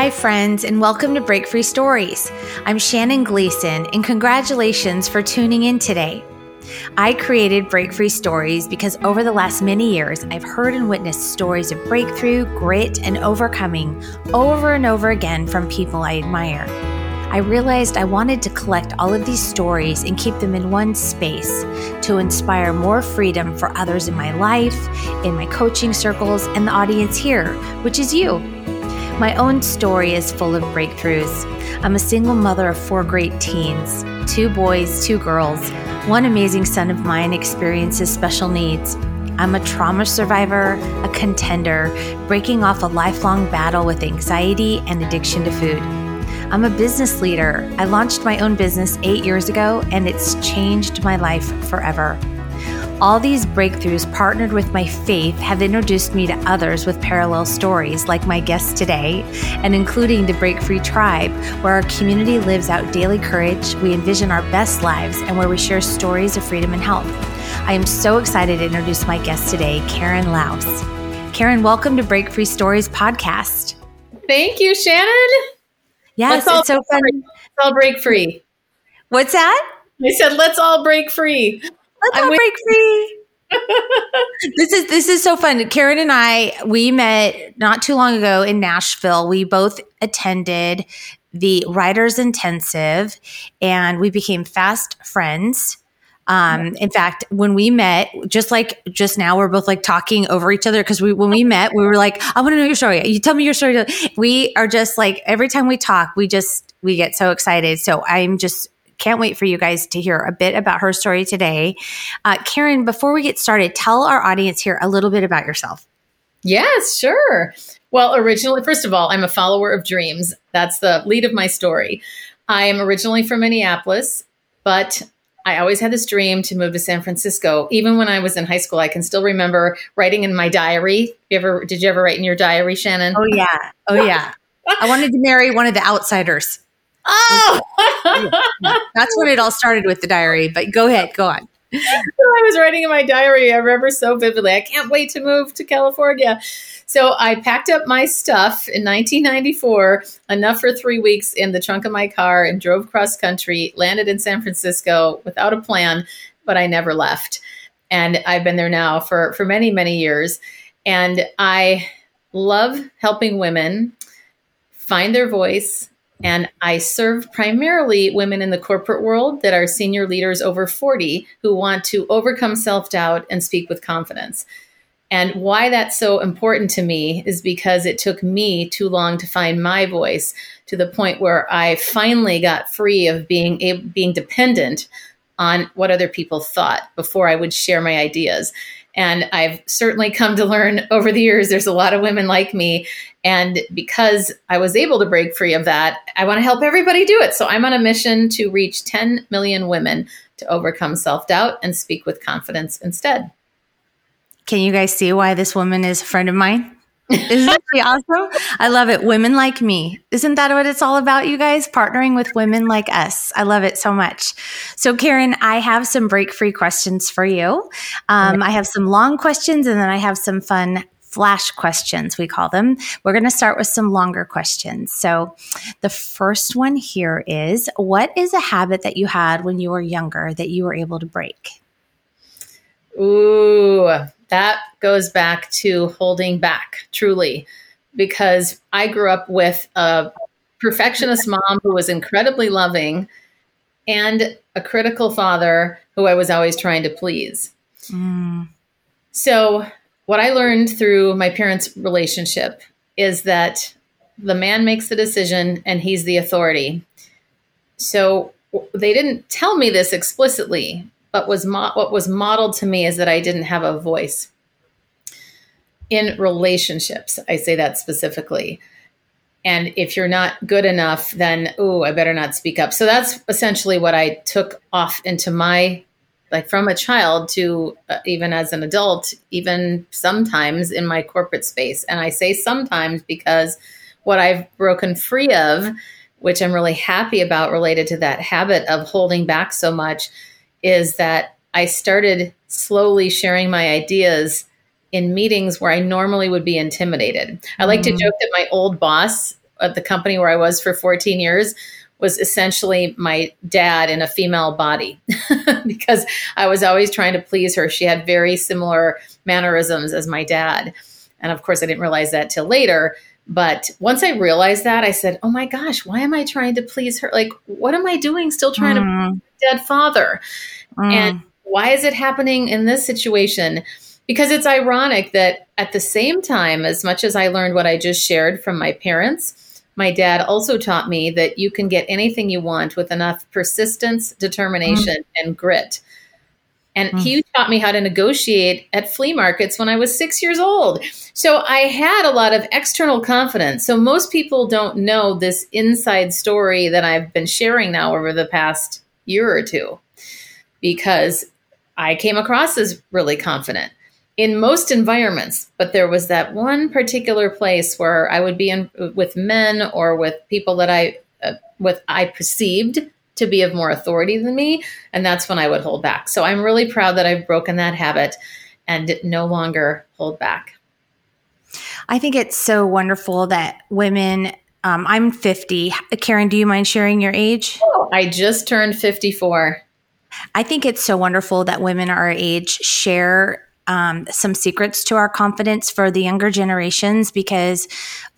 Hi, friends, and welcome to Break Free Stories. I'm Shannon Gleason, and congratulations for tuning in today. I created Break Free Stories because over the last many years, I've heard and witnessed stories of breakthrough, grit, and overcoming over and over again from people I admire. I realized I wanted to collect all of these stories and keep them in one space to inspire more freedom for others in my life, in my coaching circles, and the audience here, which is you. My own story is full of breakthroughs. I'm a single mother of four great teens two boys, two girls. One amazing son of mine experiences special needs. I'm a trauma survivor, a contender, breaking off a lifelong battle with anxiety and addiction to food. I'm a business leader. I launched my own business eight years ago, and it's changed my life forever. All these breakthroughs, partnered with my faith, have introduced me to others with parallel stories, like my guest today, and including the Break Free Tribe, where our community lives out daily courage, we envision our best lives, and where we share stories of freedom and health. I am so excited to introduce my guest today, Karen Laos. Karen, welcome to Break Free Stories podcast. Thank you, Shannon. Yes, it's so fun. Let's all break free. What's that? I said, let's all break free. Let's all break free. this is this is so fun. Karen and I we met not too long ago in Nashville. We both attended the Writers Intensive, and we became fast friends. Um, in fact, when we met, just like just now, we're both like talking over each other because we, when we met, we were like, I want to know your story. You tell me your story. We are just like, every time we talk, we just, we get so excited. So I'm just can't wait for you guys to hear a bit about her story today. Uh, Karen, before we get started, tell our audience here a little bit about yourself. Yes, sure. Well, originally, first of all, I'm a follower of dreams. That's the lead of my story. I am originally from Minneapolis, but I always had this dream to move to San Francisco. Even when I was in high school, I can still remember writing in my diary. You ever did you ever write in your diary, Shannon? Oh yeah. Oh yeah. I wanted to marry one of the outsiders. Oh, that's when it all started with the diary. But go ahead, go on. So I was writing in my diary. I remember so vividly. I can't wait to move to California. So I packed up my stuff in 1994, enough for three weeks in the trunk of my car, and drove cross country. Landed in San Francisco without a plan, but I never left. And I've been there now for for many many years. And I love helping women find their voice and I serve primarily women in the corporate world that are senior leaders over 40 who want to overcome self doubt and speak with confidence. And why that's so important to me is because it took me too long to find my voice to the point where I finally got free of being able, being dependent on what other people thought before I would share my ideas. And I've certainly come to learn over the years there's a lot of women like me. And because I was able to break free of that, I want to help everybody do it. So I'm on a mission to reach 10 million women to overcome self doubt and speak with confidence instead. Can you guys see why this woman is a friend of mine? Isn't she awesome? I love it. Women like me. Isn't that what it's all about, you guys? Partnering with women like us. I love it so much. So, Karen, I have some break free questions for you. Um, I have some long questions and then I have some fun flash questions, we call them. We're going to start with some longer questions. So, the first one here is What is a habit that you had when you were younger that you were able to break? Ooh, that goes back to holding back, truly, because I grew up with a perfectionist mom who was incredibly loving and a critical father who I was always trying to please. Mm. So, what I learned through my parents' relationship is that the man makes the decision and he's the authority. So, they didn't tell me this explicitly, but was mo- what was modeled to me is that I didn't have a voice in relationships. I say that specifically. And if you're not good enough, then oh, I better not speak up. So that's essentially what I took off into my like from a child to uh, even as an adult, even sometimes in my corporate space. And I say sometimes because what I've broken free of, which I'm really happy about related to that habit of holding back so much, is that I started slowly sharing my ideas in meetings where I normally would be intimidated. I like mm-hmm. to joke that my old boss at the company where I was for 14 years was essentially my dad in a female body because I was always trying to please her. She had very similar mannerisms as my dad. And of course, I didn't realize that till later. But once I realized that, I said, oh my gosh, why am I trying to please her? Like, what am I doing still trying mm. to dead father? Mm. And why is it happening in this situation? Because it's ironic that at the same time, as much as I learned what I just shared from my parents, my dad also taught me that you can get anything you want with enough persistence, determination, mm. and grit. And mm. he taught me how to negotiate at flea markets when I was six years old. So I had a lot of external confidence. So most people don't know this inside story that I've been sharing now over the past year or two because I came across as really confident in most environments, but there was that one particular place where I would be in with men or with people that I uh, with I perceived to be of more authority than me, and that's when I would hold back. So I'm really proud that I've broken that habit and no longer hold back. I think it's so wonderful that women um, I'm 50. Karen, do you mind sharing your age? Oh, I just turned 54. I think it's so wonderful that women our age share um, some secrets to our confidence for the younger generations because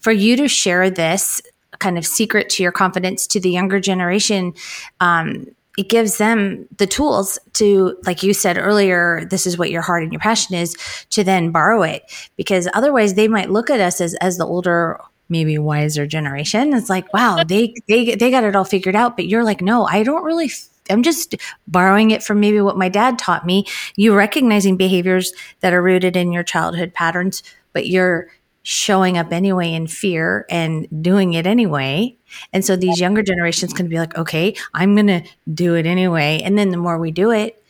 for you to share this kind of secret to your confidence to the younger generation, um, it gives them the tools to, like you said earlier, this is what your heart and your passion is, to then borrow it. Because otherwise, they might look at us as as the older maybe wiser generation. It's like, wow, they they they got it all figured out, but you're like, no, I don't really I'm just borrowing it from maybe what my dad taught me. You recognizing behaviors that are rooted in your childhood patterns, but you're showing up anyway in fear and doing it anyway. And so these younger generations can be like, okay, I'm going to do it anyway. And then the more we do it,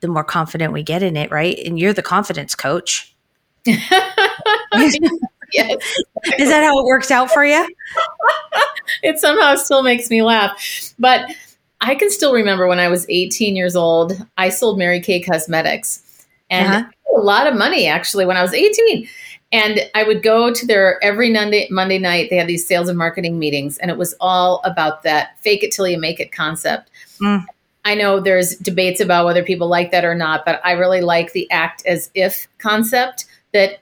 the more confident we get in it, right? And you're the confidence coach. yes. Is that how it works out for you? it somehow still makes me laugh. But I can still remember when I was 18 years old, I sold Mary Kay Cosmetics and uh-huh. a lot of money actually when I was 18. And I would go to their every Monday, Monday night, they had these sales and marketing meetings, and it was all about that fake it till you make it concept. Mm. I know there's debates about whether people like that or not, but I really like the act as if concept that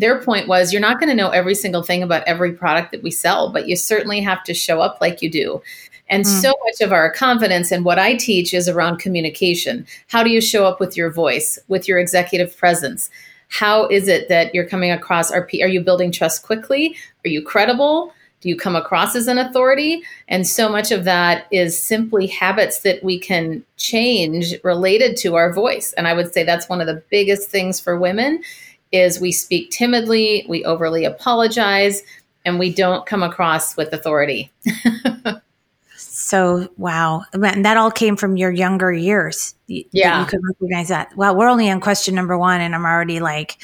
their point was you're not going to know every single thing about every product that we sell, but you certainly have to show up like you do. And mm. so much of our confidence and what I teach is around communication. How do you show up with your voice, with your executive presence? How is it that you're coming across? Are, are you building trust quickly? Are you credible? Do you come across as an authority? And so much of that is simply habits that we can change related to our voice. And I would say that's one of the biggest things for women is we speak timidly, we overly apologize, and we don't come across with authority. So wow, and that all came from your younger years. Yeah, you could recognize that. Well, we're only on question number one, and I'm already like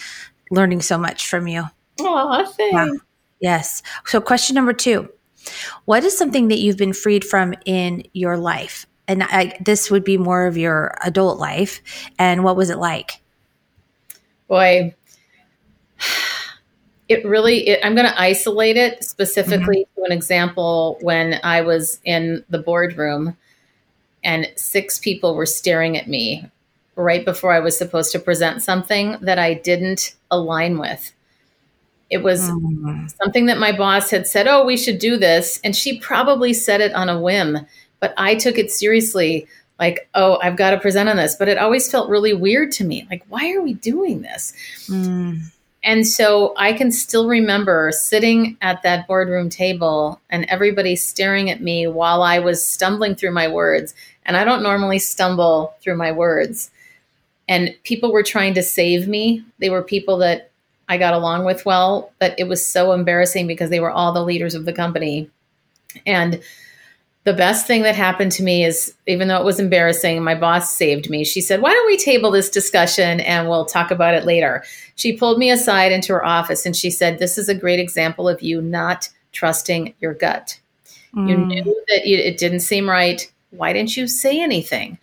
learning so much from you. Oh, thanks. Wow. Yes. So question number two: What is something that you've been freed from in your life? And I, this would be more of your adult life. And what was it like? Boy, it really it, i'm going to isolate it specifically mm-hmm. to an example when i was in the boardroom and six people were staring at me right before i was supposed to present something that i didn't align with it was mm-hmm. something that my boss had said oh we should do this and she probably said it on a whim but i took it seriously like oh i've got to present on this but it always felt really weird to me like why are we doing this mm and so I can still remember sitting at that boardroom table and everybody staring at me while I was stumbling through my words. And I don't normally stumble through my words. And people were trying to save me. They were people that I got along with well, but it was so embarrassing because they were all the leaders of the company. And the best thing that happened to me is even though it was embarrassing, my boss saved me. She said, Why don't we table this discussion and we'll talk about it later? She pulled me aside into her office and she said, This is a great example of you not trusting your gut. Mm. You knew that it didn't seem right. Why didn't you say anything?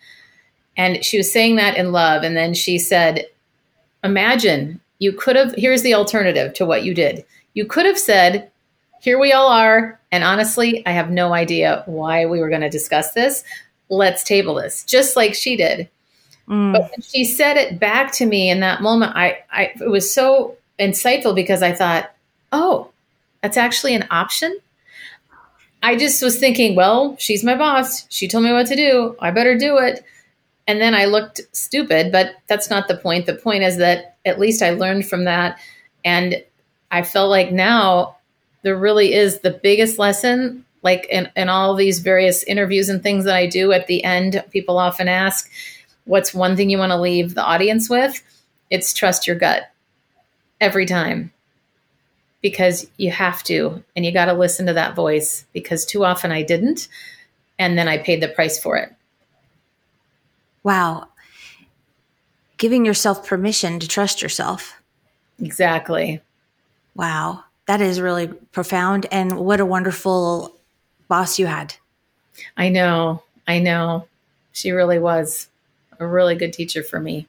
And she was saying that in love. And then she said, Imagine you could have, here's the alternative to what you did. You could have said, here we all are. And honestly, I have no idea why we were going to discuss this. Let's table this, just like she did. Mm. But when she said it back to me in that moment, I, I it was so insightful because I thought, oh, that's actually an option. I just was thinking, well, she's my boss. She told me what to do. I better do it. And then I looked stupid, but that's not the point. The point is that at least I learned from that. And I felt like now there really is the biggest lesson. Like in, in all these various interviews and things that I do at the end, people often ask, What's one thing you want to leave the audience with? It's trust your gut every time because you have to and you got to listen to that voice because too often I didn't and then I paid the price for it. Wow. Giving yourself permission to trust yourself. Exactly. Wow. That is really profound and what a wonderful boss you had. I know. I know. She really was a really good teacher for me.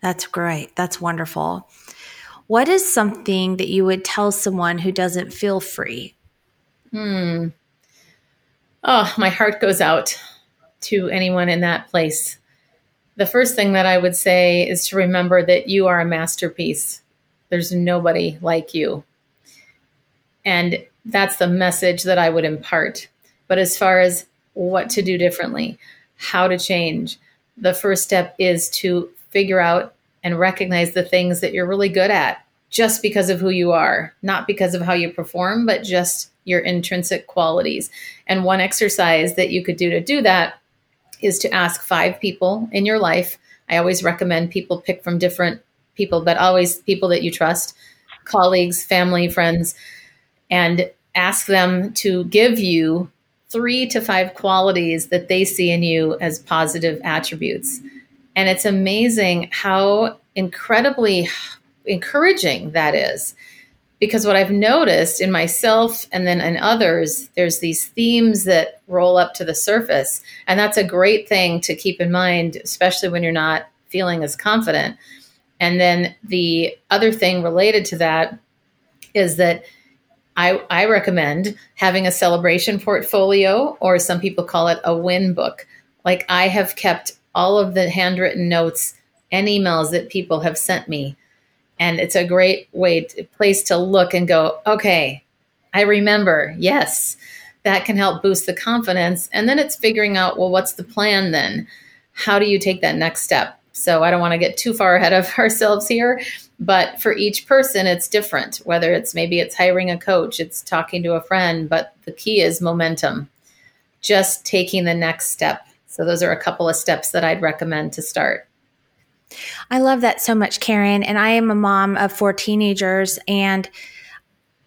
That's great. That's wonderful. What is something that you would tell someone who doesn't feel free? Hmm. Oh, my heart goes out to anyone in that place. The first thing that I would say is to remember that you are a masterpiece. There's nobody like you. And that's the message that I would impart. But as far as what to do differently, how to change, the first step is to figure out and recognize the things that you're really good at just because of who you are, not because of how you perform, but just your intrinsic qualities. And one exercise that you could do to do that is to ask five people in your life. I always recommend people pick from different people, but always people that you trust, colleagues, family, friends, and ask them to give you three to five qualities that they see in you as positive attributes. And it's amazing how incredibly encouraging that is. Because what I've noticed in myself and then in others, there's these themes that roll up to the surface. And that's a great thing to keep in mind, especially when you're not feeling as confident. And then the other thing related to that is that I, I recommend having a celebration portfolio, or some people call it a win book. Like I have kept all of the handwritten notes and emails that people have sent me. And it's a great way to, place to look and go, okay, I remember. Yes, that can help boost the confidence. And then it's figuring out, well, what's the plan then? How do you take that next step? So I don't want to get too far ahead of ourselves here, but for each person, it's different. Whether it's maybe it's hiring a coach, it's talking to a friend, but the key is momentum, just taking the next step so, those are a couple of steps that I'd recommend to start. I love that so much, Karen. And I am a mom of four teenagers, and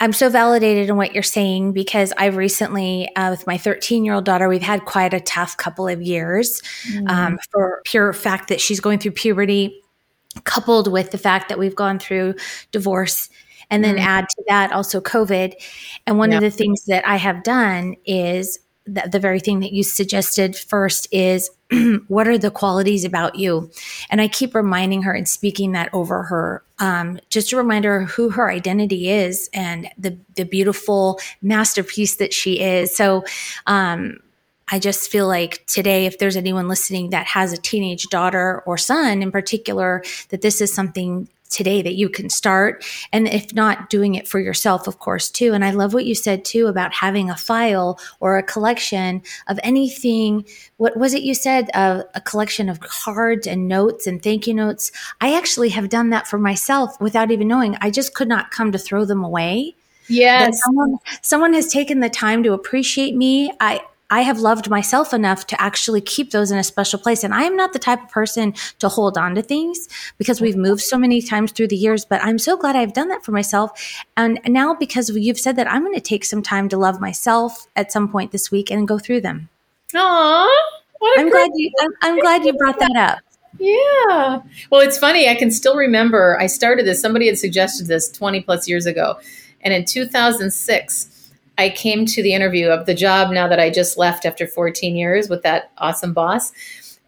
I'm so validated in what you're saying because I've recently, uh, with my 13 year old daughter, we've had quite a tough couple of years mm. um, for pure fact that she's going through puberty, coupled with the fact that we've gone through divorce. And then mm. add to that also COVID. And one of the things that I have done is the, the very thing that you suggested first is what are the qualities about you? And I keep reminding her and speaking that over her, um, just to remind her who her identity is and the the beautiful masterpiece that she is. So, um, I just feel like today, if there's anyone listening that has a teenage daughter or son in particular, that this is something today that you can start. And if not, doing it for yourself, of course, too. And I love what you said too about having a file or a collection of anything. What was it you said? Uh, a collection of cards and notes and thank you notes. I actually have done that for myself without even knowing. I just could not come to throw them away. Yes. Someone, someone has taken the time to appreciate me. I, I have loved myself enough to actually keep those in a special place. And I am not the type of person to hold on to things because we've moved so many times through the years, but I'm so glad I've done that for myself. And now because you've said that, I'm going to take some time to love myself at some point this week and go through them. Aww. I'm glad you, I'm, I'm glad you brought that up. Yeah. Well, it's funny. I can still remember I started this. Somebody had suggested this 20 plus years ago. And in 2006, I came to the interview of the job now that I just left after 14 years with that awesome boss.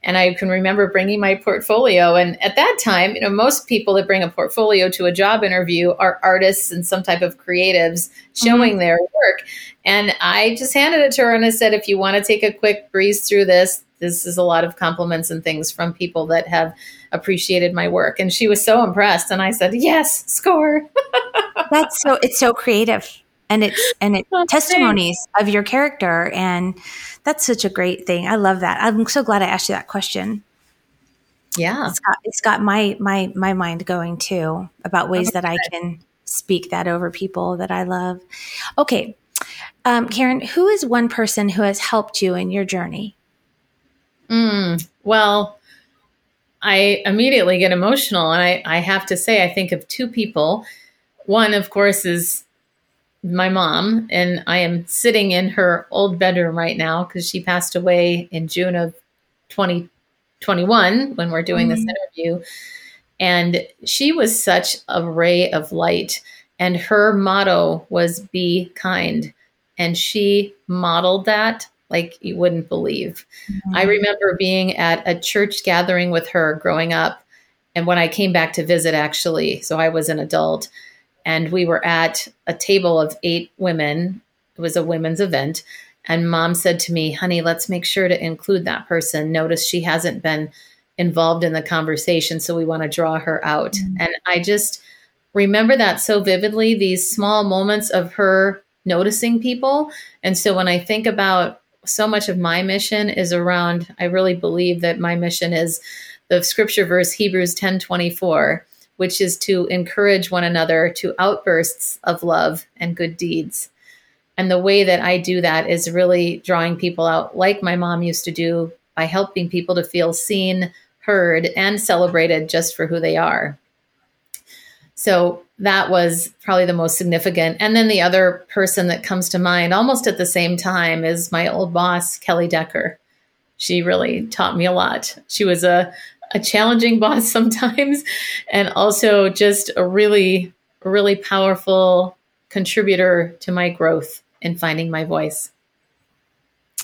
And I can remember bringing my portfolio. And at that time, you know, most people that bring a portfolio to a job interview are artists and some type of creatives showing mm-hmm. their work. And I just handed it to her and I said, if you want to take a quick breeze through this, this is a lot of compliments and things from people that have appreciated my work. And she was so impressed. And I said, yes, score. That's so, it's so creative and it's and it oh, testimonies thanks. of your character and that's such a great thing. I love that. I'm so glad i asked you that question. Yeah. It's got, it's got my my my mind going too about ways that i can speak that over people that i love. Okay um, karen who is one person who has helped you in your journey? Mm, well i immediately get emotional and I, I have to say i think of two people. One of course is my mom, and I am sitting in her old bedroom right now because she passed away in June of 2021 when we're doing mm-hmm. this interview. And she was such a ray of light. And her motto was be kind. And she modeled that like you wouldn't believe. Mm-hmm. I remember being at a church gathering with her growing up. And when I came back to visit, actually, so I was an adult and we were at a table of eight women. It was a women's event. And mom said to me, honey, let's make sure to include that person. Notice she hasn't been involved in the conversation, so we want to draw her out. Mm-hmm. And I just remember that so vividly these small moments of her noticing people. And so when I think about so much of my mission is around, I really believe that my mission is the scripture verse Hebrews 10 24 which is to encourage one another to outbursts of love and good deeds. And the way that I do that is really drawing people out, like my mom used to do, by helping people to feel seen, heard, and celebrated just for who they are. So that was probably the most significant. And then the other person that comes to mind almost at the same time is my old boss, Kelly Decker. She really taught me a lot. She was a a challenging boss sometimes, and also just a really, really powerful contributor to my growth in finding my voice.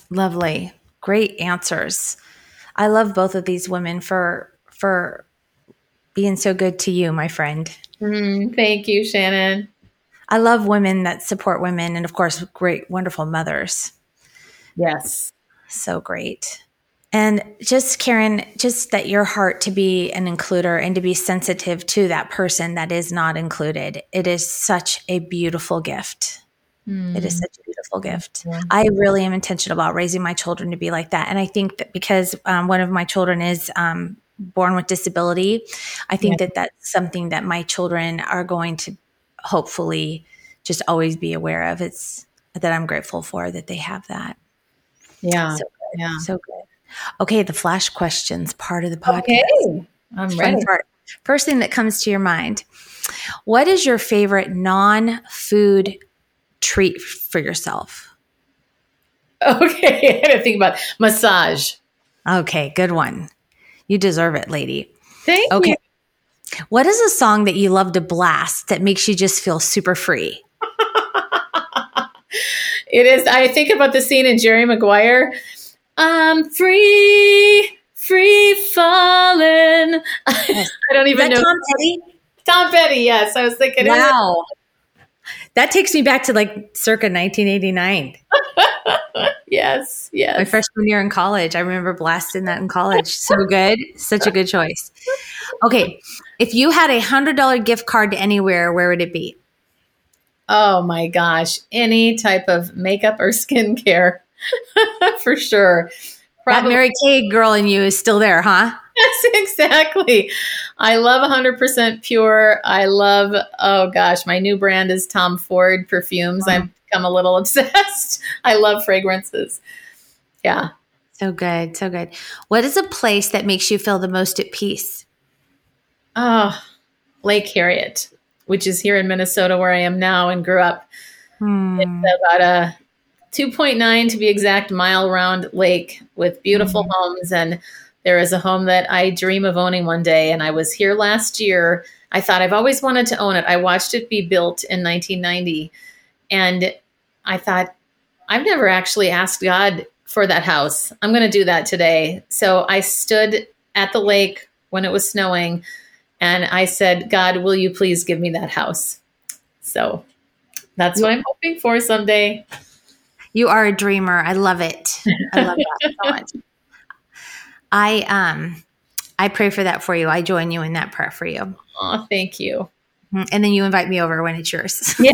Lovely. Great answers. I love both of these women for for being so good to you, my friend. Mm, thank you, Shannon. I love women that support women and of course great wonderful mothers. Yes. So great. And just, Karen, just that your heart to be an includer and to be sensitive to that person that is not included. It is such a beautiful gift. Mm. It is such a beautiful gift. Yeah. I really am intentional about raising my children to be like that. And I think that because um, one of my children is um, born with disability, I think yeah. that that's something that my children are going to hopefully just always be aware of. It's that I'm grateful for that they have that. Yeah. So good. Yeah. So good. Okay, the flash questions part of the podcast. Okay, I'm ready. First thing that comes to your mind What is your favorite non food treat for yourself? Okay, I had to think about massage. Okay, good one. You deserve it, lady. Thank okay. you. Okay. What is a song that you love to blast that makes you just feel super free? it is. I think about the scene in Jerry Maguire I'm free, free falling. I don't even know. Tom Petty? Tom Petty, yes. I was thinking. Wow. That takes me back to like circa 1989. yes, yes. My freshman year in college. I remember blasting that in college. So good. Such a good choice. Okay. If you had a $100 gift card to anywhere, where would it be? Oh my gosh. Any type of makeup or skincare. for sure. Probably. That Mary Kay girl in you is still there, huh? Yes, exactly. I love 100% pure. I love, oh gosh, my new brand is Tom Ford perfumes. I've become a little obsessed. I love fragrances. Yeah. So good. So good. What is a place that makes you feel the most at peace? Oh, Lake Harriet, which is here in Minnesota where I am now and grew up. Hmm. It's about a 2.9 to be exact mile round lake with beautiful mm-hmm. homes and there is a home that I dream of owning one day and I was here last year. I thought I've always wanted to own it. I watched it be built in 1990 and I thought I've never actually asked God for that house. I'm going to do that today. So I stood at the lake when it was snowing and I said, God, will you please give me that house? So that's what I'm hoping for someday. You are a dreamer. I love it. I love that so much. I um I pray for that for you. I join you in that prayer for you. Oh, thank you. Mm-hmm. And then you invite me over when it's yours. Yeah,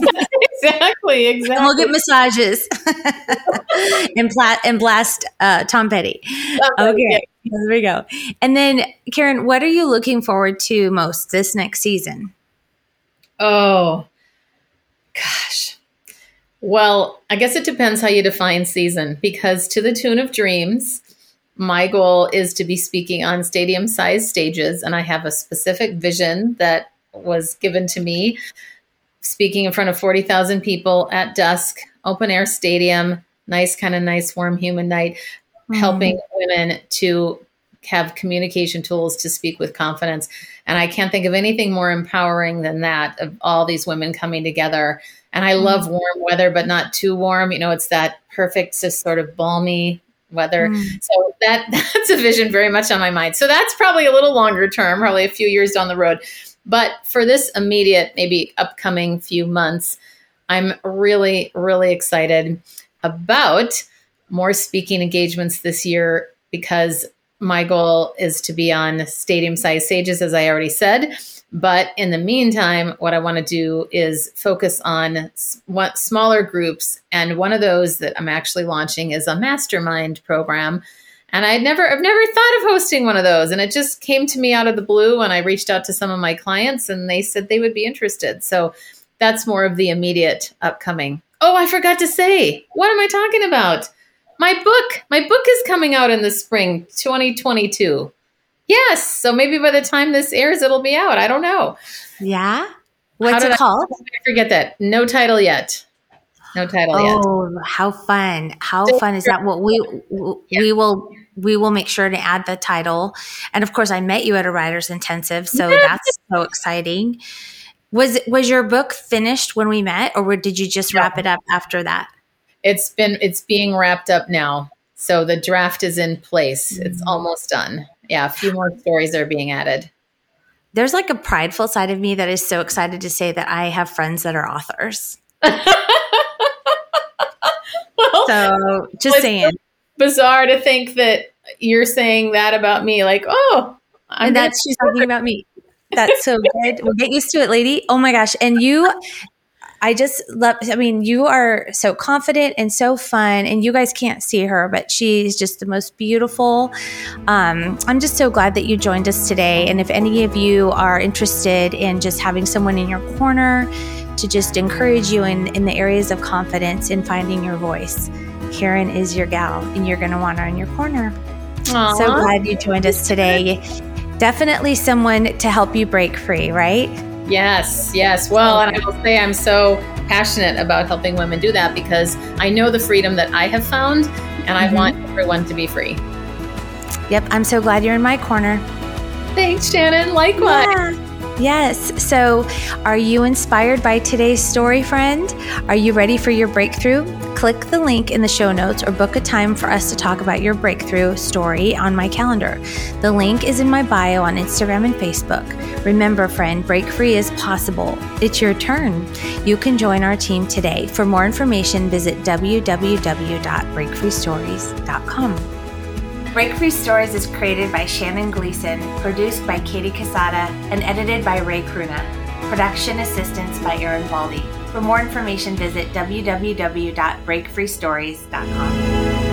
exactly, exactly. And we'll get massages and, pla- and blast uh, Tom Petty. Okay, there we go. And then, Karen, what are you looking forward to most this next season? Oh, gosh. Well, I guess it depends how you define season because to the tune of dreams, my goal is to be speaking on stadium sized stages, and I have a specific vision that was given to me speaking in front of 40,000 people at dusk, open air stadium, nice, kind of nice, warm, human night, mm-hmm. helping women to have communication tools to speak with confidence. And I can't think of anything more empowering than that of all these women coming together. And I love mm-hmm. warm weather, but not too warm. You know, it's that perfect, just sort of balmy weather. Mm. So that that's a vision very much on my mind. So that's probably a little longer term, probably a few years down the road. But for this immediate, maybe upcoming few months, I'm really, really excited about more speaking engagements this year because my goal is to be on stadium size stages, as I already said. But in the meantime, what I want to do is focus on smaller groups. And one of those that I'm actually launching is a mastermind program and I'd never, I've never thought of hosting one of those. And it just came to me out of the blue when I reached out to some of my clients and they said they would be interested. So that's more of the immediate upcoming. Oh, I forgot to say, what am I talking about? My book, my book is coming out in the spring 2022. Yes. So maybe by the time this airs, it'll be out. I don't know. Yeah. What's it called? I forget that. No title yet. No title oh, yet. Oh, how fun. How fun is that? Well, we, we will we will make sure to add the title. And of course, I met you at a writer's intensive, so that's so exciting. Was was your book finished when we met, or did you just wrap it up after that? It's been it's being wrapped up now, so the draft is in place. Mm-hmm. It's almost done. Yeah, a few more stories are being added. There's like a prideful side of me that is so excited to say that I have friends that are authors. well, so just saying bizarre to think that you're saying that about me. Like, oh, I'm and that's she's talking about me. That's so good. We'll get used to it, lady. Oh my gosh. And you, I just love, I mean, you are so confident and so fun. And you guys can't see her, but she's just the most beautiful. Um, I'm just so glad that you joined us today. And if any of you are interested in just having someone in your corner to just encourage you in, in the areas of confidence in finding your voice, Karen is your gal, and you're going to want her in your corner. Aww. So glad you joined us today. Definitely someone to help you break free, right? Yes, yes. Well, and I will say I'm so passionate about helping women do that because I know the freedom that I have found, and I mm-hmm. want everyone to be free. Yep, I'm so glad you're in my corner. Thanks, Shannon. Likewise. Yeah. Yes. So, are you inspired by today's story, friend? Are you ready for your breakthrough? Click the link in the show notes or book a time for us to talk about your breakthrough story on my calendar. The link is in my bio on Instagram and Facebook. Remember, friend, break free is possible. It's your turn. You can join our team today. For more information, visit www.breakfreestories.com. Break Free Stories is created by Shannon Gleason, produced by Katie Casada, and edited by Ray Kruna. Production assistance by Aaron Baldy. For more information, visit www.breakfreestories.com.